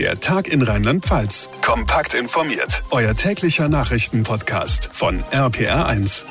Der Tag in Rheinland-Pfalz. Kompakt informiert. Euer täglicher Nachrichtenpodcast von RPR1.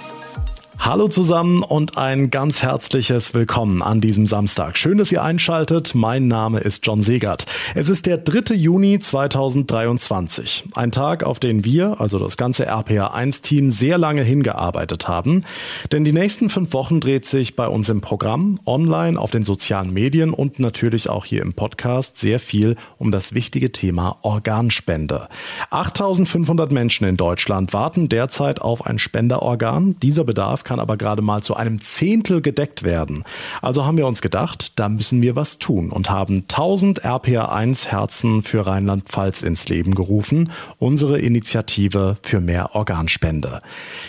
Hallo zusammen und ein ganz herzliches Willkommen an diesem Samstag. Schön, dass ihr einschaltet. Mein Name ist John Segert. Es ist der 3. Juni 2023. Ein Tag, auf den wir, also das ganze RPA1-Team, sehr lange hingearbeitet haben. Denn die nächsten fünf Wochen dreht sich bei uns im Programm, online, auf den sozialen Medien und natürlich auch hier im Podcast sehr viel um das wichtige Thema Organspende. 8500 Menschen in Deutschland warten derzeit auf ein Spenderorgan. Dieser Bedarf kann aber gerade mal zu einem Zehntel gedeckt werden. Also haben wir uns gedacht, da müssen wir was tun und haben 1000 RPA1 Herzen für Rheinland-Pfalz ins Leben gerufen, unsere Initiative für mehr Organspende.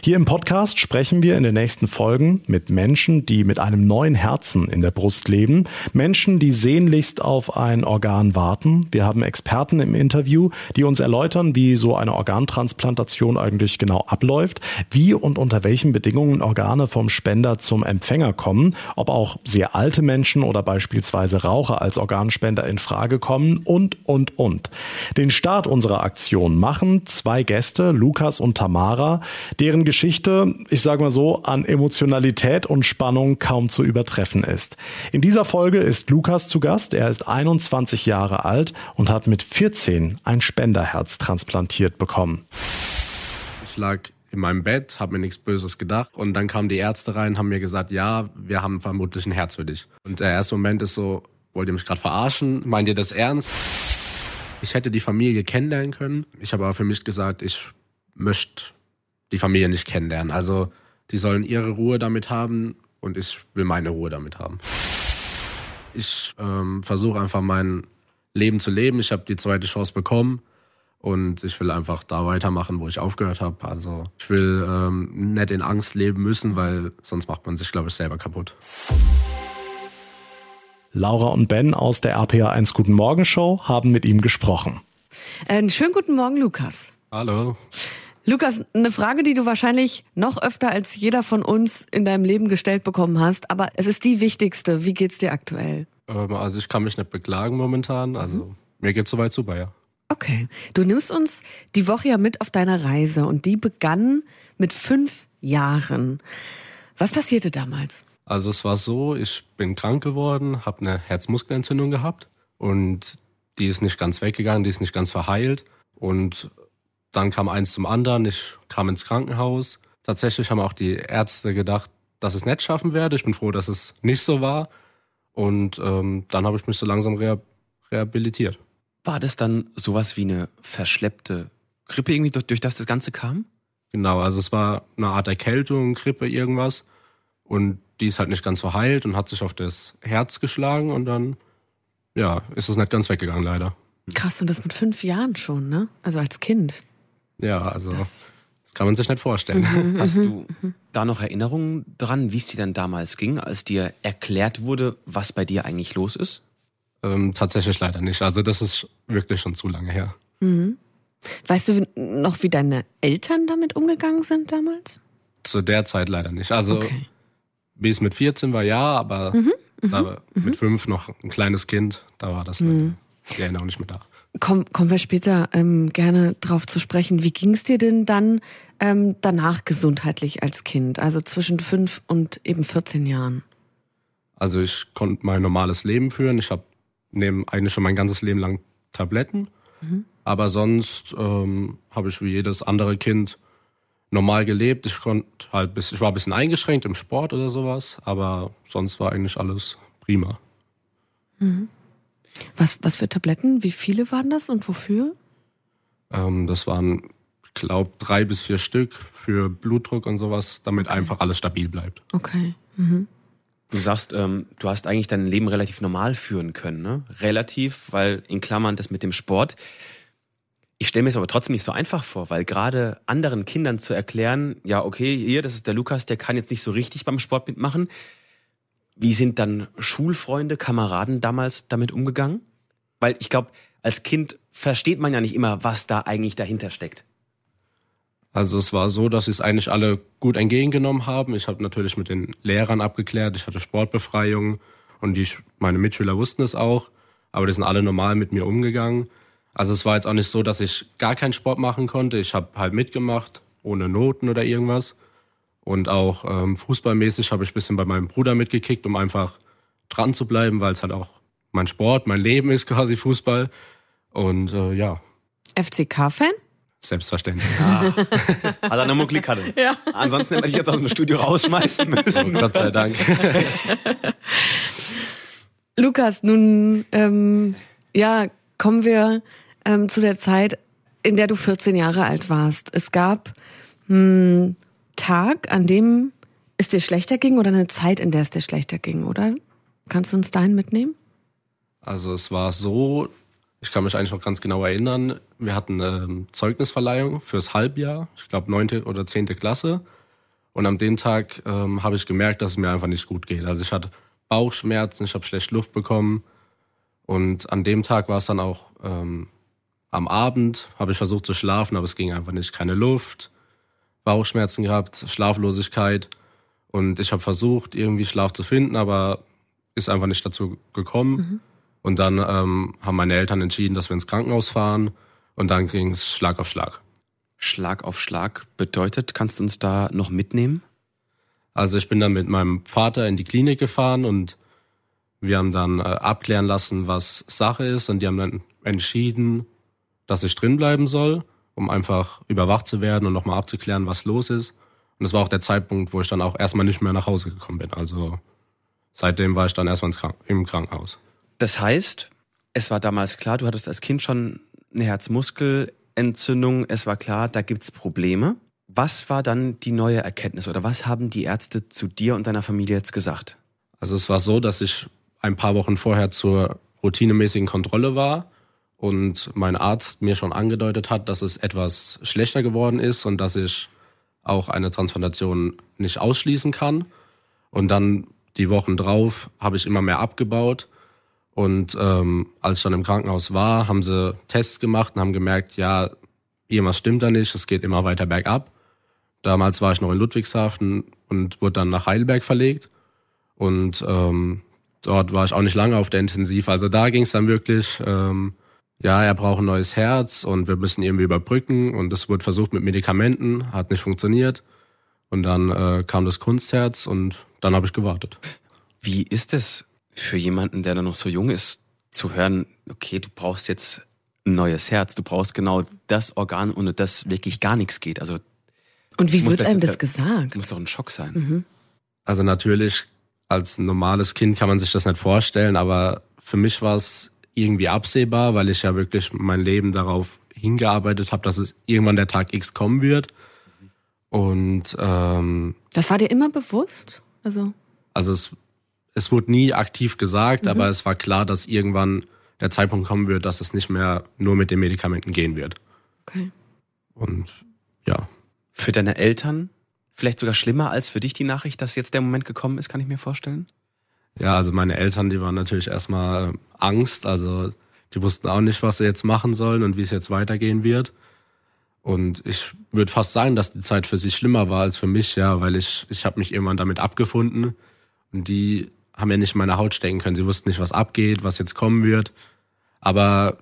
Hier im Podcast sprechen wir in den nächsten Folgen mit Menschen, die mit einem neuen Herzen in der Brust leben, Menschen, die sehnlichst auf ein Organ warten. Wir haben Experten im Interview, die uns erläutern, wie so eine Organtransplantation eigentlich genau abläuft, wie und unter welchen Bedingungen Organe vom Spender zum Empfänger kommen, ob auch sehr alte Menschen oder beispielsweise Raucher als Organspender in Frage kommen und, und, und. Den Start unserer Aktion machen zwei Gäste, Lukas und Tamara, deren Geschichte, ich sage mal so, an Emotionalität und Spannung kaum zu übertreffen ist. In dieser Folge ist Lukas zu Gast. Er ist 21 Jahre alt und hat mit 14 ein Spenderherz transplantiert bekommen. Ich lag in meinem Bett, habe mir nichts Böses gedacht. Und dann kamen die Ärzte rein, haben mir gesagt, ja, wir haben vermutlich ein Herz für dich. Und der erste Moment ist so, wollt ihr mich gerade verarschen? Meint ihr das ernst? Ich hätte die Familie kennenlernen können. Ich habe aber für mich gesagt, ich möchte die Familie nicht kennenlernen. Also die sollen ihre Ruhe damit haben und ich will meine Ruhe damit haben. Ich ähm, versuche einfach mein Leben zu leben. Ich habe die zweite Chance bekommen und ich will einfach da weitermachen, wo ich aufgehört habe. Also ich will ähm, nicht in Angst leben müssen, weil sonst macht man sich, glaube ich, selber kaputt. Laura und Ben aus der RPA1 Guten Morgen Show haben mit ihm gesprochen. Einen schönen guten Morgen, Lukas. Hallo. Lukas, eine Frage, die du wahrscheinlich noch öfter als jeder von uns in deinem Leben gestellt bekommen hast, aber es ist die wichtigste. Wie geht's dir aktuell? Ähm, also ich kann mich nicht beklagen momentan. Also mhm. mir geht's soweit super, ja. Okay. Du nimmst uns die Woche ja mit auf deiner Reise und die begann mit fünf Jahren. Was passierte damals? Also es war so, ich bin krank geworden, habe eine Herzmuskelentzündung gehabt und die ist nicht ganz weggegangen, die ist nicht ganz verheilt und dann kam eins zum anderen, ich kam ins Krankenhaus. Tatsächlich haben auch die Ärzte gedacht, dass es nicht schaffen werde. Ich bin froh, dass es nicht so war. Und ähm, dann habe ich mich so langsam rehabilitiert. War das dann sowas wie eine verschleppte Grippe irgendwie, durch, durch das das Ganze kam? Genau, also es war eine Art Erkältung, Grippe, irgendwas. Und die ist halt nicht ganz verheilt und hat sich auf das Herz geschlagen und dann, ja, ist es nicht ganz weggegangen, leider. Krass, und das mit fünf Jahren schon, ne? Also als Kind. Ja, also das, das kann man sich nicht vorstellen. Mhm, Hast du mhm. da noch Erinnerungen dran, wie es dir dann damals ging, als dir erklärt wurde, was bei dir eigentlich los ist? Ähm, tatsächlich leider nicht. Also das ist wirklich schon zu lange her. Mhm. Weißt du noch, wie deine Eltern damit umgegangen sind damals? Zu der Zeit leider nicht. Also okay. wie es mit 14 war, ja, aber mhm, mhm mit mhm. fünf noch ein kleines Kind, da war das leider mhm. die Erinnerung nicht mehr da. Komm, kommen wir später ähm, gerne drauf zu sprechen. Wie ging es dir denn dann ähm, danach gesundheitlich als Kind, also zwischen fünf und eben 14 Jahren? Also ich konnte mein normales Leben führen. Ich habe nehme eigentlich schon mein ganzes Leben lang Tabletten. Mhm. Aber sonst ähm, habe ich wie jedes andere Kind normal gelebt. Ich konnte halt bis, ich war ein bisschen eingeschränkt im Sport oder sowas, aber sonst war eigentlich alles prima. Mhm. Was, was für Tabletten? Wie viele waren das und wofür? Ähm, das waren, ich glaube, drei bis vier Stück für Blutdruck und sowas, damit okay. einfach alles stabil bleibt. Okay. Mhm. Du sagst, ähm, du hast eigentlich dein Leben relativ normal führen können, ne? Relativ, weil in Klammern das mit dem Sport. Ich stelle mir es aber trotzdem nicht so einfach vor, weil gerade anderen Kindern zu erklären, ja, okay, hier, das ist der Lukas, der kann jetzt nicht so richtig beim Sport mitmachen. Wie sind dann Schulfreunde, Kameraden damals damit umgegangen? Weil ich glaube, als Kind versteht man ja nicht immer, was da eigentlich dahinter steckt. Also es war so, dass sie es eigentlich alle gut entgegengenommen haben. Ich habe natürlich mit den Lehrern abgeklärt, ich hatte Sportbefreiung und die, meine Mitschüler wussten es auch, aber die sind alle normal mit mir umgegangen. Also es war jetzt auch nicht so, dass ich gar keinen Sport machen konnte. Ich habe halt mitgemacht, ohne Noten oder irgendwas. Und auch ähm, fußballmäßig habe ich ein bisschen bei meinem Bruder mitgekickt, um einfach dran zu bleiben, weil es halt auch mein Sport, mein Leben ist quasi Fußball. Und äh, ja. FCK-Fan? Selbstverständlich. Ah. Hat er eine Mucklikarte. Ja. Ansonsten hätte ich jetzt aus dem Studio rausschmeißen müssen. Gott sei Dank. Lukas, nun ähm, ja, kommen wir ähm, zu der Zeit, in der du 14 Jahre alt warst. Es gab einen Tag, an dem es dir schlechter ging oder eine Zeit, in der es dir schlechter ging, oder? Kannst du uns dahin mitnehmen? Also es war so, ich kann mich eigentlich noch ganz genau erinnern, wir hatten eine ähm, Zeugnisverleihung fürs Halbjahr, ich glaube neunte oder zehnte Klasse. Und an dem Tag ähm, habe ich gemerkt, dass es mir einfach nicht gut geht. Also ich hatte Bauchschmerzen, ich habe schlecht Luft bekommen. Und an dem Tag war es dann auch ähm, am Abend, habe ich versucht zu schlafen, aber es ging einfach nicht. Keine Luft, Bauchschmerzen gehabt, Schlaflosigkeit. Und ich habe versucht, irgendwie Schlaf zu finden, aber ist einfach nicht dazu gekommen. Mhm. Und dann ähm, haben meine Eltern entschieden, dass wir ins Krankenhaus fahren. Und dann ging es Schlag auf Schlag. Schlag auf Schlag bedeutet, kannst du uns da noch mitnehmen? Also ich bin dann mit meinem Vater in die Klinik gefahren und wir haben dann äh, abklären lassen, was Sache ist. Und die haben dann entschieden, dass ich drin bleiben soll, um einfach überwacht zu werden und nochmal abzuklären, was los ist. Und das war auch der Zeitpunkt, wo ich dann auch erstmal nicht mehr nach Hause gekommen bin. Also seitdem war ich dann erstmal im Krankenhaus. Das heißt, es war damals klar, du hattest als Kind schon eine Herzmuskelentzündung. Es war klar, da gibt's Probleme. Was war dann die neue Erkenntnis oder was haben die Ärzte zu dir und deiner Familie jetzt gesagt? Also es war so, dass ich ein paar Wochen vorher zur routinemäßigen Kontrolle war und mein Arzt mir schon angedeutet hat, dass es etwas schlechter geworden ist und dass ich auch eine Transplantation nicht ausschließen kann. Und dann die Wochen drauf habe ich immer mehr abgebaut und ähm, als ich dann im Krankenhaus war, haben sie Tests gemacht und haben gemerkt, ja, irgendwas stimmt da nicht, es geht immer weiter bergab. Damals war ich noch in Ludwigshafen und wurde dann nach Heidelberg verlegt. Und ähm, dort war ich auch nicht lange auf der Intensiv. Also da ging es dann wirklich, ähm, ja, er braucht ein neues Herz und wir müssen irgendwie überbrücken. Und es wurde versucht mit Medikamenten, hat nicht funktioniert. Und dann äh, kam das Kunstherz und dann habe ich gewartet. Wie ist es für jemanden, der dann noch so jung ist, zu hören, okay, du brauchst jetzt ein neues Herz, du brauchst genau das Organ, ohne das wirklich gar nichts geht. Also und wie wird einem das gesagt? Muss doch ein Schock sein. Mhm. Also natürlich, als normales Kind kann man sich das nicht vorstellen, aber für mich war es irgendwie absehbar, weil ich ja wirklich mein Leben darauf hingearbeitet habe, dass es irgendwann der Tag X kommen wird. Und ähm, das war dir immer bewusst? Also, also es es wurde nie aktiv gesagt, mhm. aber es war klar, dass irgendwann der Zeitpunkt kommen wird, dass es nicht mehr nur mit den Medikamenten gehen wird. Okay. Und ja. Für deine Eltern vielleicht sogar schlimmer als für dich die Nachricht, dass jetzt der Moment gekommen ist, kann ich mir vorstellen? Ja, also meine Eltern, die waren natürlich erstmal Angst, also die wussten auch nicht, was sie jetzt machen sollen und wie es jetzt weitergehen wird. Und ich würde fast sagen, dass die Zeit für sie schlimmer war als für mich, ja, weil ich, ich habe mich irgendwann damit abgefunden. Und die haben ja nicht in meine Haut stecken können. Sie wussten nicht, was abgeht, was jetzt kommen wird. Aber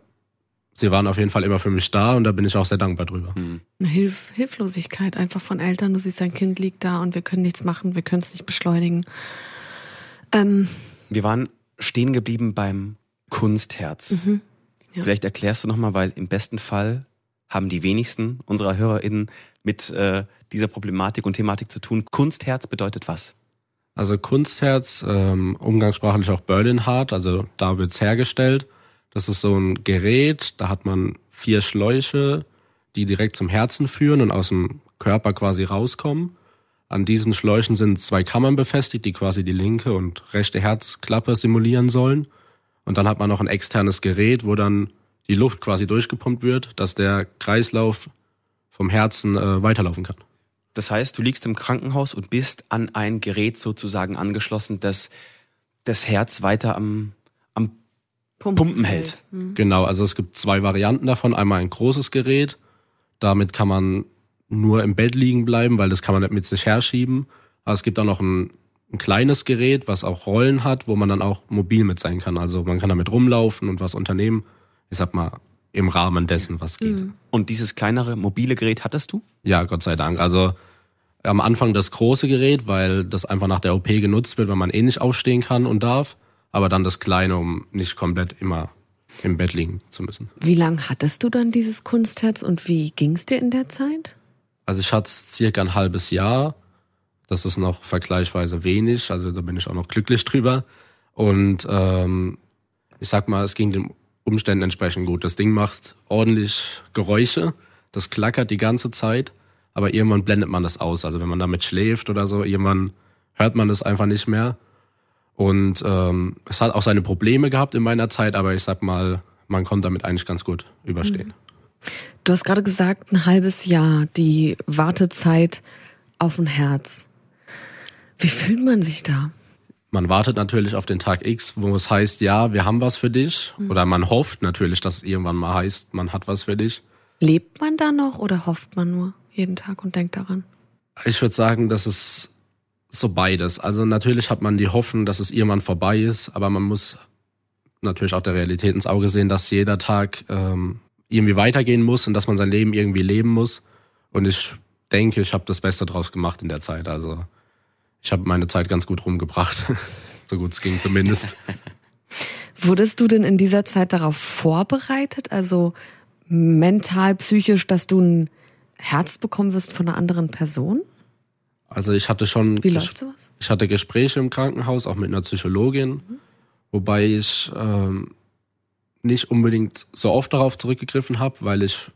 sie waren auf jeden Fall immer für mich da und da bin ich auch sehr dankbar drüber. Hm. Eine Hilf Hilflosigkeit einfach von Eltern. Du siehst, dein Kind liegt da und wir können nichts machen, wir können es nicht beschleunigen. Ähm. Wir waren stehen geblieben beim Kunstherz. Mhm. Ja. Vielleicht erklärst du nochmal, weil im besten Fall haben die wenigsten unserer HörerInnen mit äh, dieser Problematik und Thematik zu tun. Kunstherz bedeutet was? Also Kunstherz, ähm, umgangssprachlich auch Berlin Heart, also da wird's hergestellt. Das ist so ein Gerät, da hat man vier Schläuche, die direkt zum Herzen führen und aus dem Körper quasi rauskommen. An diesen Schläuchen sind zwei Kammern befestigt, die quasi die linke und rechte Herzklappe simulieren sollen. Und dann hat man noch ein externes Gerät, wo dann die Luft quasi durchgepumpt wird, dass der Kreislauf vom Herzen äh, weiterlaufen kann. Das heißt, du liegst im Krankenhaus und bist an ein Gerät sozusagen angeschlossen, das das Herz weiter am, am Pumpen, Pumpen hält. Mhm. Genau, also es gibt zwei Varianten davon. Einmal ein großes Gerät, damit kann man nur im Bett liegen bleiben, weil das kann man nicht mit sich herschieben. Aber es gibt auch noch ein, ein kleines Gerät, was auch Rollen hat, wo man dann auch mobil mit sein kann. Also man kann damit rumlaufen und was unternehmen. Ich sag mal, im Rahmen dessen, was geht. Mhm. Und dieses kleinere mobile Gerät hattest du? Ja, Gott sei Dank. Also am Anfang das große Gerät, weil das einfach nach der OP genutzt wird, weil man eh nicht aufstehen kann und darf. Aber dann das kleine, um nicht komplett immer im Bett liegen zu müssen. Wie lange hattest du dann dieses Kunstherz und wie ging es dir in der Zeit? Also ich hatte es circa ein halbes Jahr. Das ist noch vergleichsweise wenig, also da bin ich auch noch glücklich drüber. Und ähm, ich sag mal, es ging den Umständen entsprechend gut. Das Ding macht ordentlich Geräusche, das klackert die ganze Zeit, aber irgendwann blendet man das aus. Also wenn man damit schläft oder so, irgendwann hört man das einfach nicht mehr. Und ähm, es hat auch seine Probleme gehabt in meiner Zeit, aber ich sag mal, man konnte damit eigentlich ganz gut überstehen. Du hast gerade gesagt, ein halbes Jahr, die Wartezeit auf ein Herz. Wie fühlt man sich da? Man wartet natürlich auf den Tag X, wo es heißt, ja, wir haben was für dich. Mhm. Oder man hofft natürlich, dass es irgendwann mal heißt, man hat was für dich. Lebt man da noch oder hofft man nur jeden Tag und denkt daran? Ich würde sagen, dass es so beides. Also natürlich hat man die Hoffnung, dass es irgendwann vorbei ist, aber man muss natürlich auch der Realität ins Auge sehen, dass jeder Tag ähm, irgendwie weitergehen muss und dass man sein Leben irgendwie leben muss. Und ich denke, ich habe das Beste draus gemacht in der Zeit. Also ich habe meine Zeit ganz gut rumgebracht, so gut es ging zumindest. Wurdest du denn in dieser Zeit darauf vorbereitet, also mental, psychisch, dass du ein Herz bekommen wirst von einer anderen Person? Also ich hatte schon. Wie läuft sowas? Ich hatte Gespräche im Krankenhaus, auch mit einer Psychologin, mhm. wobei ich ähm, nicht unbedingt so oft darauf zurückgegriffen habe, weil ich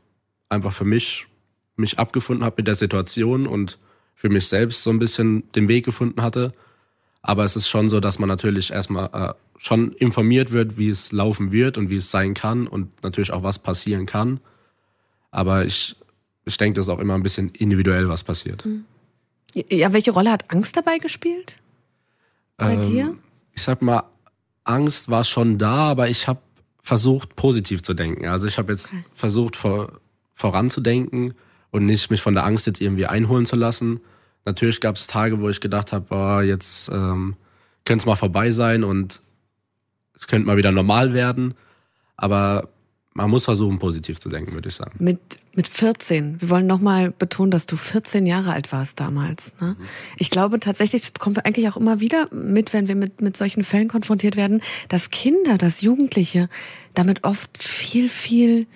einfach für mich mich abgefunden habe mit der Situation und für mich selbst so ein bisschen den Weg gefunden hatte. Aber es ist schon so, dass man natürlich erstmal äh, schon informiert wird, wie es laufen wird und wie es sein kann und natürlich auch was passieren kann. Aber ich, ich denke, das ist auch immer ein bisschen individuell, was passiert. Mhm. Ja, welche Rolle hat Angst dabei gespielt? Bei ähm, dir? Ich sag mal, Angst war schon da, aber ich habe versucht, positiv zu denken. Also ich habe jetzt okay. versucht, vor, voranzudenken und nicht mich von der Angst jetzt irgendwie einholen zu lassen. Natürlich gab es Tage, wo ich gedacht habe, oh, jetzt ähm, könnte es mal vorbei sein und es könnte mal wieder normal werden. Aber man muss versuchen, positiv zu denken, würde ich sagen. Mit, mit 14. Wir wollen nochmal betonen, dass du 14 Jahre alt warst damals. Ne? Mhm. Ich glaube tatsächlich, kommen wir eigentlich auch immer wieder mit, wenn wir mit, mit solchen Fällen konfrontiert werden, dass Kinder, dass Jugendliche damit oft viel, viel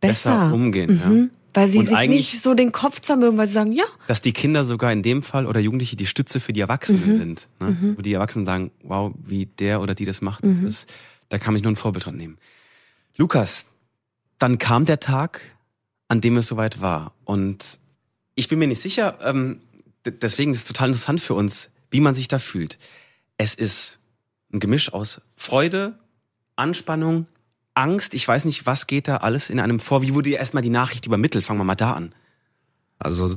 besser, besser umgehen. Mhm. Ja. Weil sie und sich nicht so den Kopf zermürben, weil sie sagen, ja. Dass die Kinder sogar in dem Fall oder Jugendliche die Stütze für die Erwachsenen mhm. sind. Ne? Mhm. Wo die Erwachsenen sagen, wow, wie der oder die das macht, das mhm. ist, da kann mich nur ein Vorbild dran nehmen. Lukas, dann kam der Tag, an dem es soweit war. Und ich bin mir nicht sicher, ähm, deswegen ist es total interessant für uns, wie man sich da fühlt. Es ist ein Gemisch aus Freude, Anspannung, Angst. Ich weiß nicht, was geht da alles in einem vor. Wie wurde dir erstmal die Nachricht übermittelt? Fangen wir mal da an. Also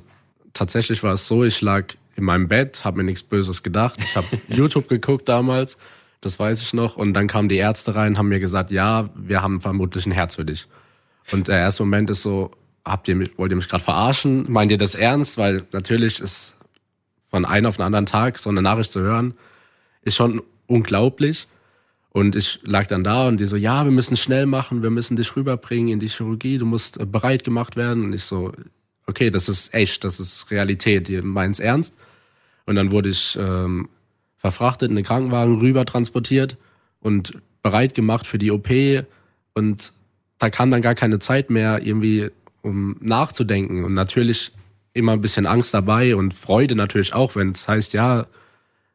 tatsächlich war es so, ich lag in meinem Bett, habe mir nichts Böses gedacht. Ich habe YouTube geguckt damals, das weiß ich noch. Und dann kamen die Ärzte rein, haben mir gesagt, ja, wir haben vermutlich ein Herz für dich. Und der erste Moment ist so, habt ihr mich, wollt ihr mich gerade verarschen? Meint ihr das ernst? Weil natürlich ist von einem auf den anderen Tag so eine Nachricht zu hören, ist schon unglaublich. Und ich lag dann da und die so, ja, wir müssen schnell machen, wir müssen dich rüberbringen in die Chirurgie, du musst äh, bereit gemacht werden. Und ich so, okay, das ist echt, das ist Realität, ihr meint's ernst. Und dann wurde ich ähm, verfrachtet in den Krankenwagen rüber transportiert und bereit gemacht für die OP. Und da kam dann gar keine Zeit mehr, irgendwie um nachzudenken. Und natürlich immer ein bisschen Angst dabei und Freude natürlich auch, wenn es heißt, ja,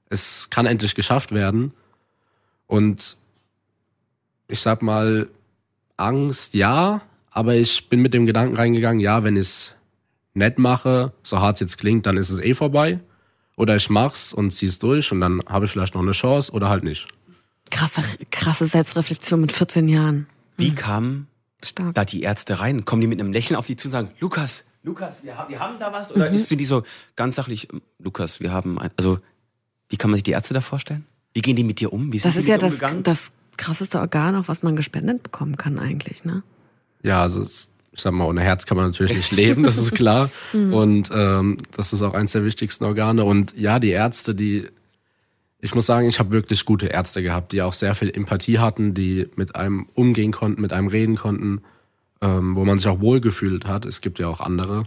es kann endlich geschafft werden. Und ich sag mal, Angst, ja, aber ich bin mit dem Gedanken reingegangen, ja, wenn ich es nett mache, so hart es jetzt klingt, dann ist es eh vorbei. Oder ich mach's und zieh's durch und dann habe ich vielleicht noch eine Chance oder halt nicht. Krasse, krasse Selbstreflexion mit 14 Jahren. Wie hm. kam Stark. da die Ärzte rein? Kommen die mit einem Lächeln auf die zu und sagen, Lukas, Lukas, wir, haben, wir haben da was? Oder mhm. sind die so ganz sachlich, Lukas, wir haben ein, also wie kann man sich die Ärzte da vorstellen? Wie gehen die mit dir um? Wie das ist ja das, das krasseste Organ, auch was man gespendet bekommen kann eigentlich, ne? Ja, also ich sag mal, ohne Herz kann man natürlich nicht leben, das ist klar. Mhm. Und ähm, das ist auch eins der wichtigsten Organe. Und ja, die Ärzte, die ich muss sagen, ich habe wirklich gute Ärzte gehabt, die auch sehr viel Empathie hatten, die mit einem umgehen konnten, mit einem reden konnten. ähm, wo man sich auch wohlgefühlt hat. Es gibt ja auch andere.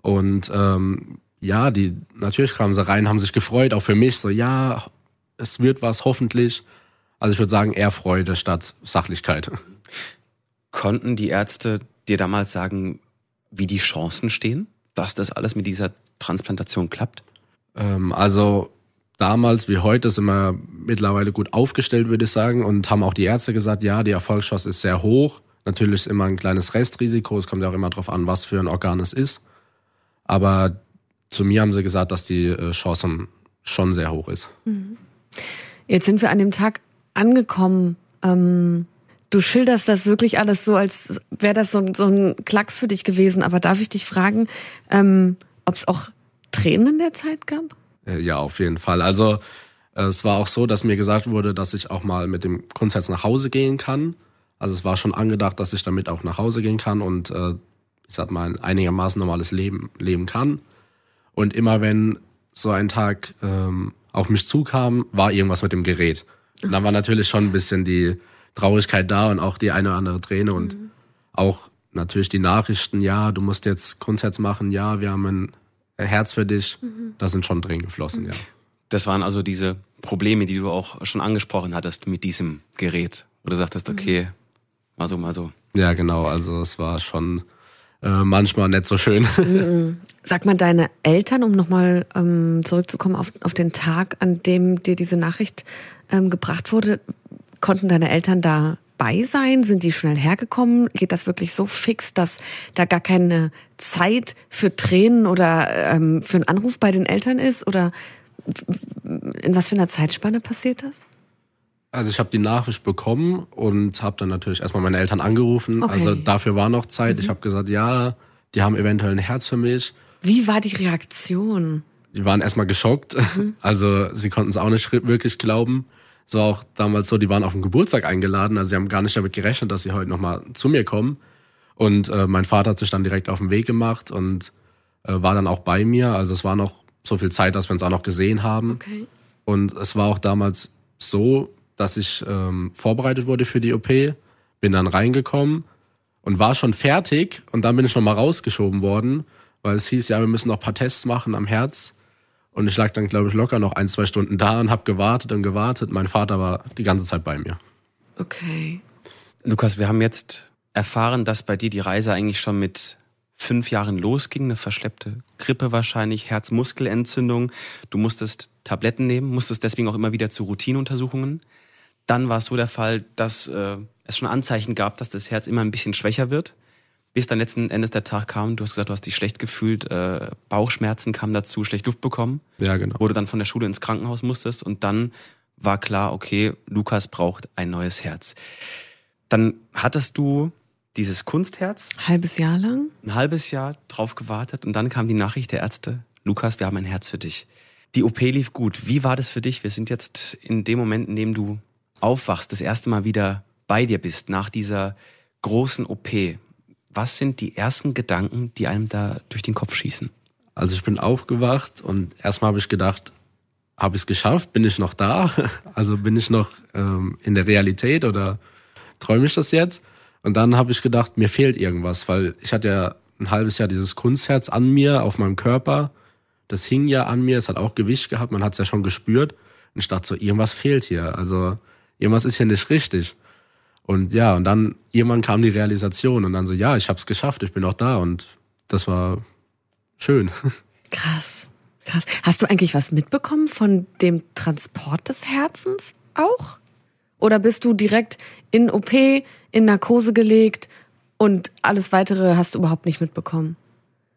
Und ähm, ja, die natürlich kamen sie rein, haben sich gefreut, auch für mich, so ja, es wird was, hoffentlich. Also ich würde sagen, eher Freude statt Sachlichkeit. Konnten die Ärzte dir damals sagen, wie die Chancen stehen, dass das alles mit dieser Transplantation klappt? Ähm, also damals wie heute sind wir mittlerweile gut aufgestellt, würde ich sagen, und haben auch die Ärzte gesagt, ja, die Erfolgschance ist sehr hoch. Natürlich ist immer ein kleines Restrisiko, es kommt ja auch immer darauf an, was für ein Organ es ist. Aber zu mir haben sie gesagt, dass die äh, Chance schon sehr hoch ist. Mhm. Jetzt sind wir an dem Tag angekommen. Ähm, du schilderst das wirklich alles so, als wäre das so, so, ein Klacks für dich gewesen. Aber darf ich dich fragen, ähm, ob es auch Tränen in der Zeit gab? Äh, ja, auf jeden Fall. Also äh, es war auch so, dass mir gesagt wurde, dass ich auch mal mit dem Grundsatz nach Hause gehen kann. Also es war schon angedacht, dass ich damit auch nach Hause gehen kann und äh, ich sag mal ein einigermaßen normales Leben leben kann. Und immer wenn so ein Tag ähm, auf mich zukam, war irgendwas mit dem Gerät. Und dann war natürlich schon ein bisschen die Traurigkeit da und auch die eine oder andere Träne und mhm. auch natürlich die Nachrichten, ja, du musst jetzt Grundsatz machen, ja, wir haben ein Herz für dich. Mhm. Da sind schon Tränen geflossen, mhm. ja. Das waren also diese Probleme, die du auch schon angesprochen hattest mit diesem Gerät. Wo du sagtest, mhm. okay, mal so, mal so. Ja, genau. Also es war schon äh, manchmal nicht so schön. Mhm. Sag mal, deine Eltern, um nochmal ähm, zurückzukommen auf, auf den Tag, an dem dir diese Nachricht ähm, gebracht wurde, konnten deine Eltern da bei sein? Sind die schnell hergekommen? Geht das wirklich so fix, dass da gar keine Zeit für Tränen oder ähm, für einen Anruf bei den Eltern ist? Oder in was für einer Zeitspanne passiert das? Also ich habe die Nachricht bekommen und habe dann natürlich erstmal meine Eltern angerufen. Okay. Also dafür war noch Zeit. Mhm. Ich habe gesagt, ja, die haben eventuell ein Herz für mich. Wie war die Reaktion? Die waren erstmal geschockt. Mhm. Also sie konnten es auch nicht wirklich glauben. Es war auch damals so, die waren auf den Geburtstag eingeladen. Also sie haben gar nicht damit gerechnet, dass sie heute nochmal zu mir kommen. Und äh, mein Vater hat sich dann direkt auf den Weg gemacht und äh, war dann auch bei mir. Also es war noch so viel Zeit, dass wir uns auch noch gesehen haben. Okay. Und es war auch damals so, dass ich ähm, vorbereitet wurde für die OP, bin dann reingekommen und war schon fertig und dann bin ich nochmal rausgeschoben worden, weil es hieß, ja, wir müssen noch ein paar Tests machen am Herz. Und ich lag dann, glaube ich, locker noch ein, zwei Stunden da und habe gewartet und gewartet. Mein Vater war die ganze Zeit bei mir. Okay. Lukas, wir haben jetzt erfahren, dass bei dir die Reise eigentlich schon mit fünf Jahren losging, eine verschleppte Grippe wahrscheinlich, Herzmuskelentzündung. Du musstest Tabletten nehmen, musstest deswegen auch immer wieder zu Routineuntersuchungen. Dann war es so der Fall, dass äh, es schon Anzeichen gab, dass das Herz immer ein bisschen schwächer wird. Bis dann letzten Endes der Tag kam, du hast gesagt, du hast dich schlecht gefühlt, äh, Bauchschmerzen kamen dazu, schlecht Luft bekommen. Ja, genau. Wo du dann von der Schule ins Krankenhaus musstest und dann war klar, okay, Lukas braucht ein neues Herz. Dann hattest du dieses Kunstherz. Halbes Jahr lang? Ein halbes Jahr drauf gewartet und dann kam die Nachricht der Ärzte, Lukas, wir haben ein Herz für dich. Die OP lief gut. Wie war das für dich? Wir sind jetzt in dem Moment, in dem du aufwachst, das erste Mal wieder bei dir bist nach dieser großen OP. Was sind die ersten Gedanken, die einem da durch den Kopf schießen? Also ich bin aufgewacht und erstmal habe ich gedacht, habe ich es geschafft? Bin ich noch da? Also bin ich noch ähm, in der Realität oder träume ich das jetzt? Und dann habe ich gedacht, mir fehlt irgendwas, weil ich hatte ja ein halbes Jahr dieses Kunstherz an mir, auf meinem Körper. Das hing ja an mir, es hat auch Gewicht gehabt, man hat es ja schon gespürt. Und ich dachte so, irgendwas fehlt hier. Also irgendwas ist hier nicht richtig. Und ja, und dann irgendwann kam die Realisation und dann so, ja, ich habe es geschafft, ich bin auch da und das war schön. Krass, krass. Hast du eigentlich was mitbekommen von dem Transport des Herzens auch? Oder bist du direkt in OP, in Narkose gelegt und alles weitere hast du überhaupt nicht mitbekommen?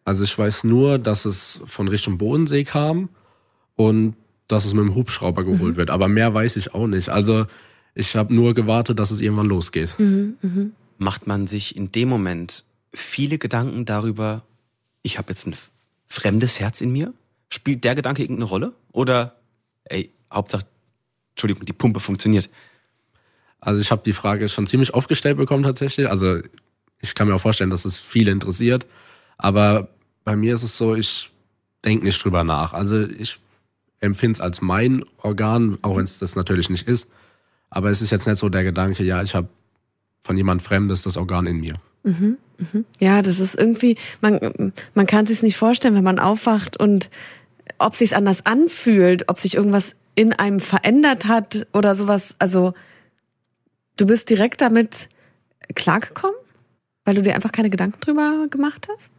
Also ich weiß nur, dass es von Richtung Bodensee kam und dass es mit dem Hubschrauber geholt mhm. wird. Aber mehr weiß ich auch nicht. Also ich habe nur gewartet, dass es irgendwann losgeht. Mhm, mh. Macht man sich in dem Moment viele Gedanken darüber, ich habe jetzt ein fremdes Herz in mir? Spielt der Gedanke irgendeine Rolle? Oder, ey, Hauptsache, Entschuldigung, die Pumpe funktioniert? Also ich habe die Frage schon ziemlich oft gestellt bekommen tatsächlich. Also ich kann mir auch vorstellen, dass es viele interessiert. Aber bei mir ist es so, ich denke nicht drüber nach. Also ich empfinde es als mein Organ, auch wenn es das natürlich nicht ist. Aber es ist jetzt nicht so der Gedanke, ja, ich habe von jemand Fremdes das Organ in mir. Mhm, mhm. Ja, das ist irgendwie, man, man kann sich nicht vorstellen, wenn man aufwacht und ob sich anders anfühlt, ob sich irgendwas in einem verändert hat oder sowas. Also du bist direkt damit klargekommen, weil du dir einfach keine Gedanken drüber gemacht hast?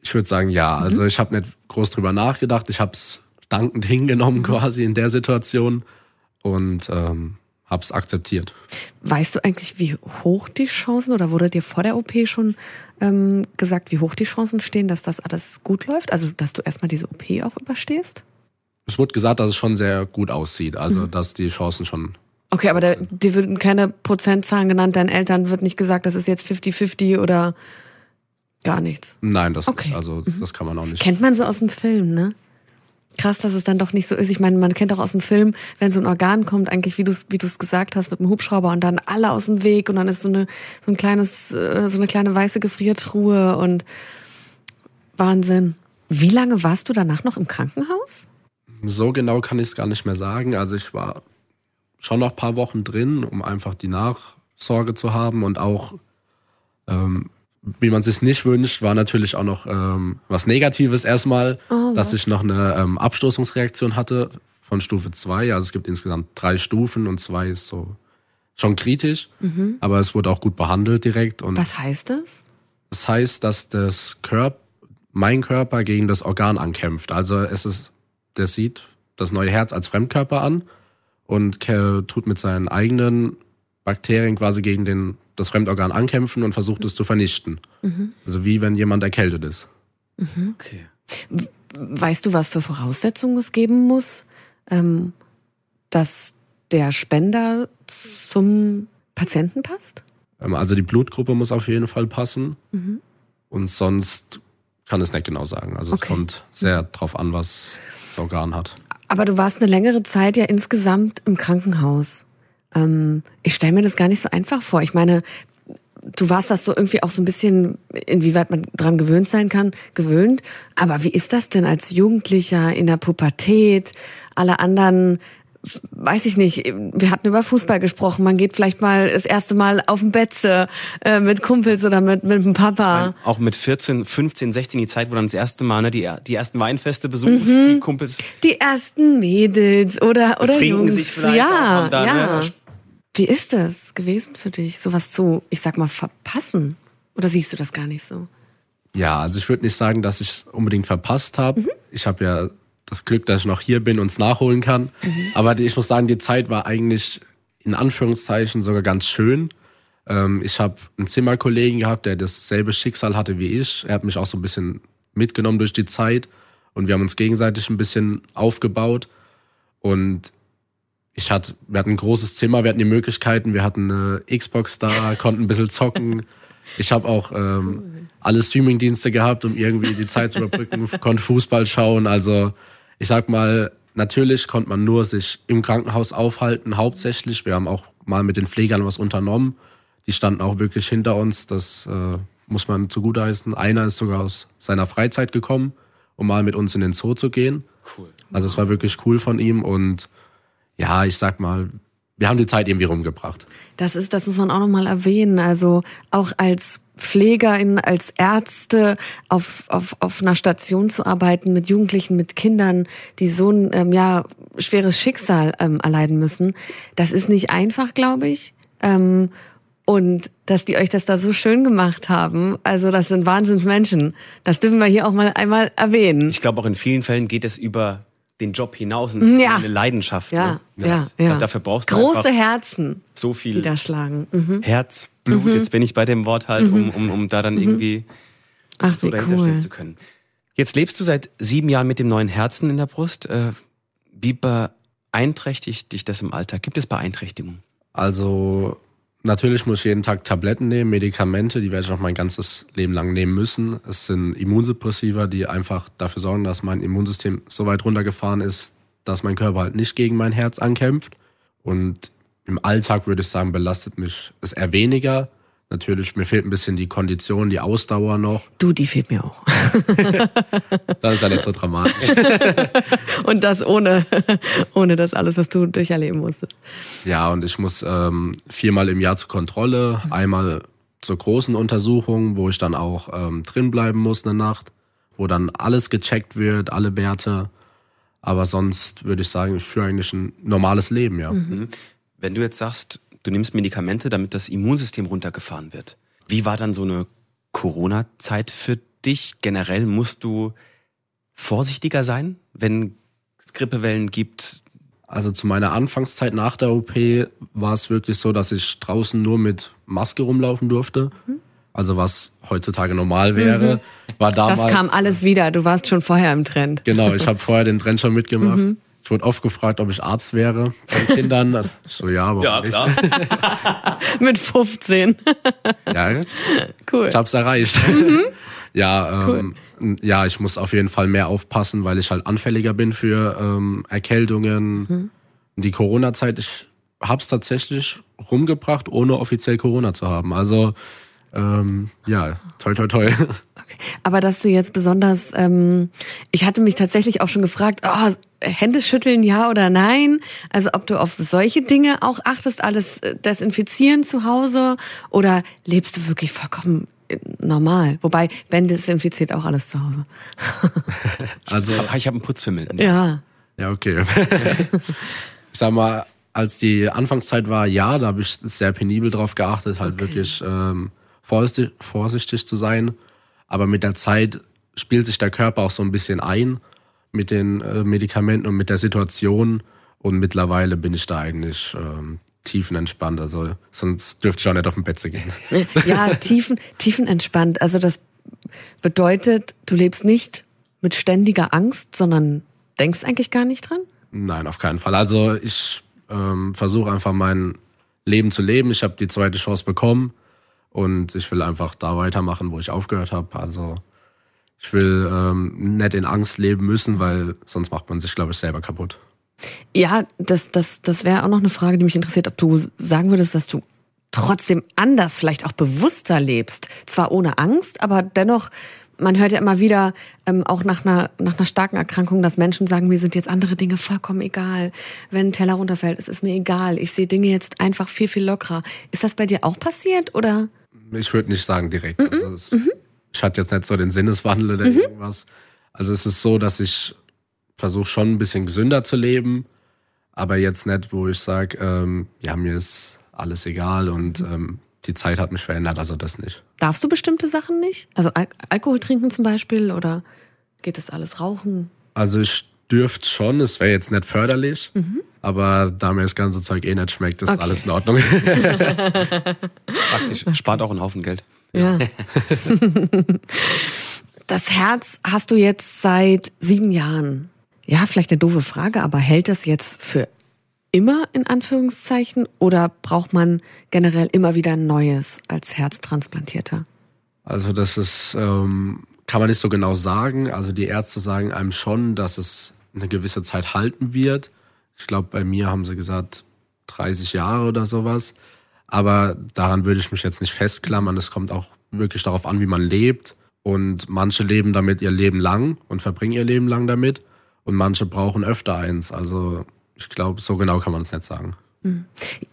Ich würde sagen, ja. Also mhm. ich habe nicht groß drüber nachgedacht. Ich habe es dankend hingenommen mhm. quasi in der Situation und ähm, habe es akzeptiert. Weißt du eigentlich, wie hoch die Chancen oder wurde dir vor der OP schon ähm, gesagt, wie hoch die Chancen stehen, dass das alles gut läuft? Also, dass du erstmal diese OP auch überstehst? Es wurde gesagt, dass es schon sehr gut aussieht, also mhm. dass die Chancen schon. Okay, aber der, dir würden keine Prozentzahlen genannt, deinen Eltern wird nicht gesagt, das ist jetzt 50-50 oder gar nichts. Nein, das okay. also mhm. das kann man auch nicht. Kennt man so aus dem Film, ne? Krass, dass es dann doch nicht so ist. Ich meine, man kennt auch aus dem Film, wenn so ein Organ kommt, eigentlich wie du es wie gesagt hast, mit einem Hubschrauber und dann alle aus dem Weg und dann ist so eine so ein kleines äh, so eine kleine weiße Gefriertruhe und Wahnsinn. Wie lange warst du danach noch im Krankenhaus? So genau kann ich es gar nicht mehr sagen. Also ich war schon noch ein paar Wochen drin, um einfach die Nachsorge zu haben und auch ähm, wie man sich nicht wünscht, war natürlich auch noch ähm, was Negatives erstmal, oh, dass ich noch eine ähm, Abstoßungsreaktion hatte von Stufe 2. Also es gibt insgesamt drei Stufen und zwei ist so schon kritisch, mhm. aber es wurde auch gut behandelt direkt. Und was heißt das? Das heißt, dass das Körper, mein Körper gegen das Organ ankämpft. Also es ist, der sieht das neue Herz als Fremdkörper an und tut mit seinen eigenen Bakterien quasi gegen den, das Fremdorgan ankämpfen und versucht es zu vernichten. Mhm. Also wie wenn jemand erkältet ist. Mhm. Okay. Weißt du, was für Voraussetzungen es geben muss, ähm, dass der Spender zum Patienten passt? Ähm, also die Blutgruppe muss auf jeden Fall passen. Mhm. Und sonst kann es nicht genau sagen. Also okay. es kommt sehr drauf an, was das Organ hat. Aber du warst eine längere Zeit ja insgesamt im Krankenhaus. Ähm, ich stelle mir das gar nicht so einfach vor. Ich meine, du warst das so irgendwie auch so ein bisschen, inwieweit man dran gewöhnt sein kann, gewöhnt. Aber wie ist das denn als Jugendlicher in der Pubertät? Alle anderen weiß ich nicht, wir hatten über Fußball gesprochen, man geht vielleicht mal das erste Mal auf dem Betze äh, mit Kumpels oder mit, mit dem Papa. Auch mit 14, 15, 16 die Zeit, wo dann das erste Mal ne, die, die ersten Weinfeste besucht, mhm. die Kumpels. Die ersten Mädels oder, oder trinken Jungs. sich vielleicht ja, auch dann, ja. Ne? Wie ist das gewesen für dich, sowas zu, ich sag mal, verpassen? Oder siehst du das gar nicht so? Ja, also ich würde nicht sagen, dass ich es unbedingt verpasst habe. Mhm. Ich habe ja das Glück, dass ich noch hier bin und es nachholen kann. Mhm. Aber ich muss sagen, die Zeit war eigentlich in Anführungszeichen sogar ganz schön. Ähm, ich habe einen Zimmerkollegen gehabt, der dasselbe Schicksal hatte wie ich. Er hat mich auch so ein bisschen mitgenommen durch die Zeit und wir haben uns gegenseitig ein bisschen aufgebaut. Und ich hatte, wir hatten ein großes Zimmer, wir hatten die Möglichkeiten, wir hatten eine Xbox da, konnten ein bisschen zocken. Ich habe auch ähm, alle Streamingdienste gehabt, um irgendwie die Zeit zu überbrücken, konnte Fußball schauen. Also ich sag mal, natürlich konnte man nur sich im Krankenhaus aufhalten, hauptsächlich. Wir haben auch mal mit den Pflegern was unternommen. Die standen auch wirklich hinter uns. Das äh, muss man zugute heißen. Einer ist sogar aus seiner Freizeit gekommen, um mal mit uns in den Zoo zu gehen. Cool. Also es war wirklich cool von ihm und ja, ich sag mal, wir haben die Zeit irgendwie rumgebracht. Das ist, das muss man auch nochmal erwähnen. Also auch als Pflegerin, als Ärzte auf, auf, auf einer Station zu arbeiten mit Jugendlichen, mit Kindern, die so ein ähm, ja, schweres Schicksal ähm, erleiden müssen. Das ist nicht einfach, glaube ich. Ähm, und dass die euch das da so schön gemacht haben, also das sind Wahnsinnsmenschen. Das dürfen wir hier auch mal einmal erwähnen. Ich glaube, auch in vielen Fällen geht es über den Job hinaus und ja. eine Leidenschaft. Ja, ne? ja, ja. Dafür brauchst du große Herzen, so viel, die da schlagen. Mhm. Herz, Blut. Mhm. Jetzt bin ich bei dem Wort halt, um, mhm. um, um da dann mhm. irgendwie Ach, so dahinter cool. stehen zu können. Jetzt lebst du seit sieben Jahren mit dem neuen Herzen in der Brust. Äh, wie beeinträchtigt dich das im Alltag? Gibt es Beeinträchtigungen? Also Natürlich muss ich jeden Tag Tabletten nehmen, Medikamente, die werde ich noch mein ganzes Leben lang nehmen müssen. Es sind Immunsuppressiva, die einfach dafür sorgen, dass mein Immunsystem so weit runtergefahren ist, dass mein Körper halt nicht gegen mein Herz ankämpft. Und im Alltag würde ich sagen, belastet mich es eher weniger. Natürlich, mir fehlt ein bisschen die Kondition, die Ausdauer noch. Du, die fehlt mir auch. das ist ja nicht so dramatisch. und das ohne, ohne das alles, was du durcherleben musstest. Ja, und ich muss ähm, viermal im Jahr zur Kontrolle, einmal zur großen Untersuchung, wo ich dann auch ähm, drin bleiben muss eine Nacht, wo dann alles gecheckt wird, alle Werte. Aber sonst würde ich sagen, ich führe eigentlich ein normales Leben, ja. Mhm. Wenn du jetzt sagst, du nimmst Medikamente, damit das Immunsystem runtergefahren wird. Wie war dann so eine Corona-Zeit für dich? Generell musst du vorsichtiger sein, wenn es Grippewellen gibt? Also zu meiner Anfangszeit nach der OP war es wirklich so, dass ich draußen nur mit Maske rumlaufen durfte. Mhm. Also was heutzutage normal wäre, mhm. war damals. Das kam alles wieder. Du warst schon vorher im Trend. Genau, ich habe vorher den Trend schon mitgemacht. Mhm. Ich wurde oft gefragt, ob ich Arzt wäre von Kindern. so, ja, aber ja, klar. Mit 15. ja, cool. Ich hab's erreicht. Mhm. Ja, ähm, cool. ja, ich muss auf jeden Fall mehr aufpassen, weil ich halt anfälliger bin für ähm, Erkältungen. Mhm. Die Corona-Zeit, ich hab's tatsächlich rumgebracht, ohne offiziell Corona zu haben. Also ähm, ja, toi toi toi. Okay. Aber dass du jetzt besonders, ähm, ich hatte mich tatsächlich auch schon gefragt, oh, Hände schütteln ja oder nein? Also ob du auf solche Dinge auch achtest, alles äh, desinfizieren zu Hause oder lebst du wirklich vollkommen äh, normal? Wobei, Ben desinfiziert auch alles zu Hause. also ich habe einen Putzfimmel. Ja. Ja, okay. ich sag mal, als die Anfangszeit war, ja, da habe ich sehr penibel drauf geachtet, halt okay. wirklich ähm, vorsichtig, vorsichtig zu sein. Aber mit der Zeit spielt sich der Körper auch so ein bisschen ein mit den äh, Medikamenten und mit der Situation. Und mittlerweile bin ich da eigentlich ähm, tiefenentspannt. Also sonst dürfte ich auch nicht auf dem Bett gehen. Ja, tiefen, tiefenentspannt. Also das bedeutet, du lebst nicht mit ständiger Angst, sondern denkst eigentlich gar nicht dran? Nein, auf keinen Fall. Also ich ähm, versuche einfach mein Leben zu leben. Ich habe die zweite Chance bekommen und ich will einfach da weitermachen, wo ich aufgehört habe. Also ich will ähm, nicht in Angst leben müssen, weil sonst macht man sich, glaube ich, selber kaputt. Ja, das, das, das wäre auch noch eine Frage, die mich interessiert, ob du sagen würdest, dass du trotzdem anders, vielleicht auch bewusster lebst. Zwar ohne Angst, aber dennoch, man hört ja immer wieder, ähm, auch nach einer, nach einer starken Erkrankung, dass Menschen sagen, mir sind jetzt andere Dinge vollkommen egal. Wenn ein Teller runterfällt, es ist mir egal. Ich sehe Dinge jetzt einfach viel, viel lockerer. Ist das bei dir auch passiert oder? Ich würde nicht sagen direkt. Mhm. Also es, mhm. Ich hatte jetzt nicht so den Sinneswandel oder mhm. irgendwas. Also es ist so, dass ich versuche schon ein bisschen gesünder zu leben, aber jetzt nicht, wo ich sage, ähm, ja, mir ist alles egal und mhm. ähm, die Zeit hat mich verändert, also das nicht. Darfst du bestimmte Sachen nicht? Also Al Alkohol trinken zum Beispiel oder geht das alles rauchen? Also ich dürfte schon, es wäre jetzt nicht förderlich, mhm. aber da mir das ganze Zeug eh nicht schmeckt, ist okay. alles in Ordnung. Praktisch, spart auch einen Haufen Geld. Ja. das Herz hast du jetzt seit sieben Jahren. Ja, vielleicht eine doofe Frage, aber hält das jetzt für immer in Anführungszeichen oder braucht man generell immer wieder ein Neues als Herztransplantierter? Also das ist, ähm, kann man nicht so genau sagen. Also die Ärzte sagen einem schon, dass es eine gewisse Zeit halten wird. Ich glaube, bei mir haben sie gesagt 30 Jahre oder sowas. Aber daran würde ich mich jetzt nicht festklammern. Es kommt auch wirklich darauf an, wie man lebt. Und manche leben damit ihr Leben lang und verbringen ihr Leben lang damit. Und manche brauchen öfter eins. Also ich glaube, so genau kann man es nicht sagen. Hm.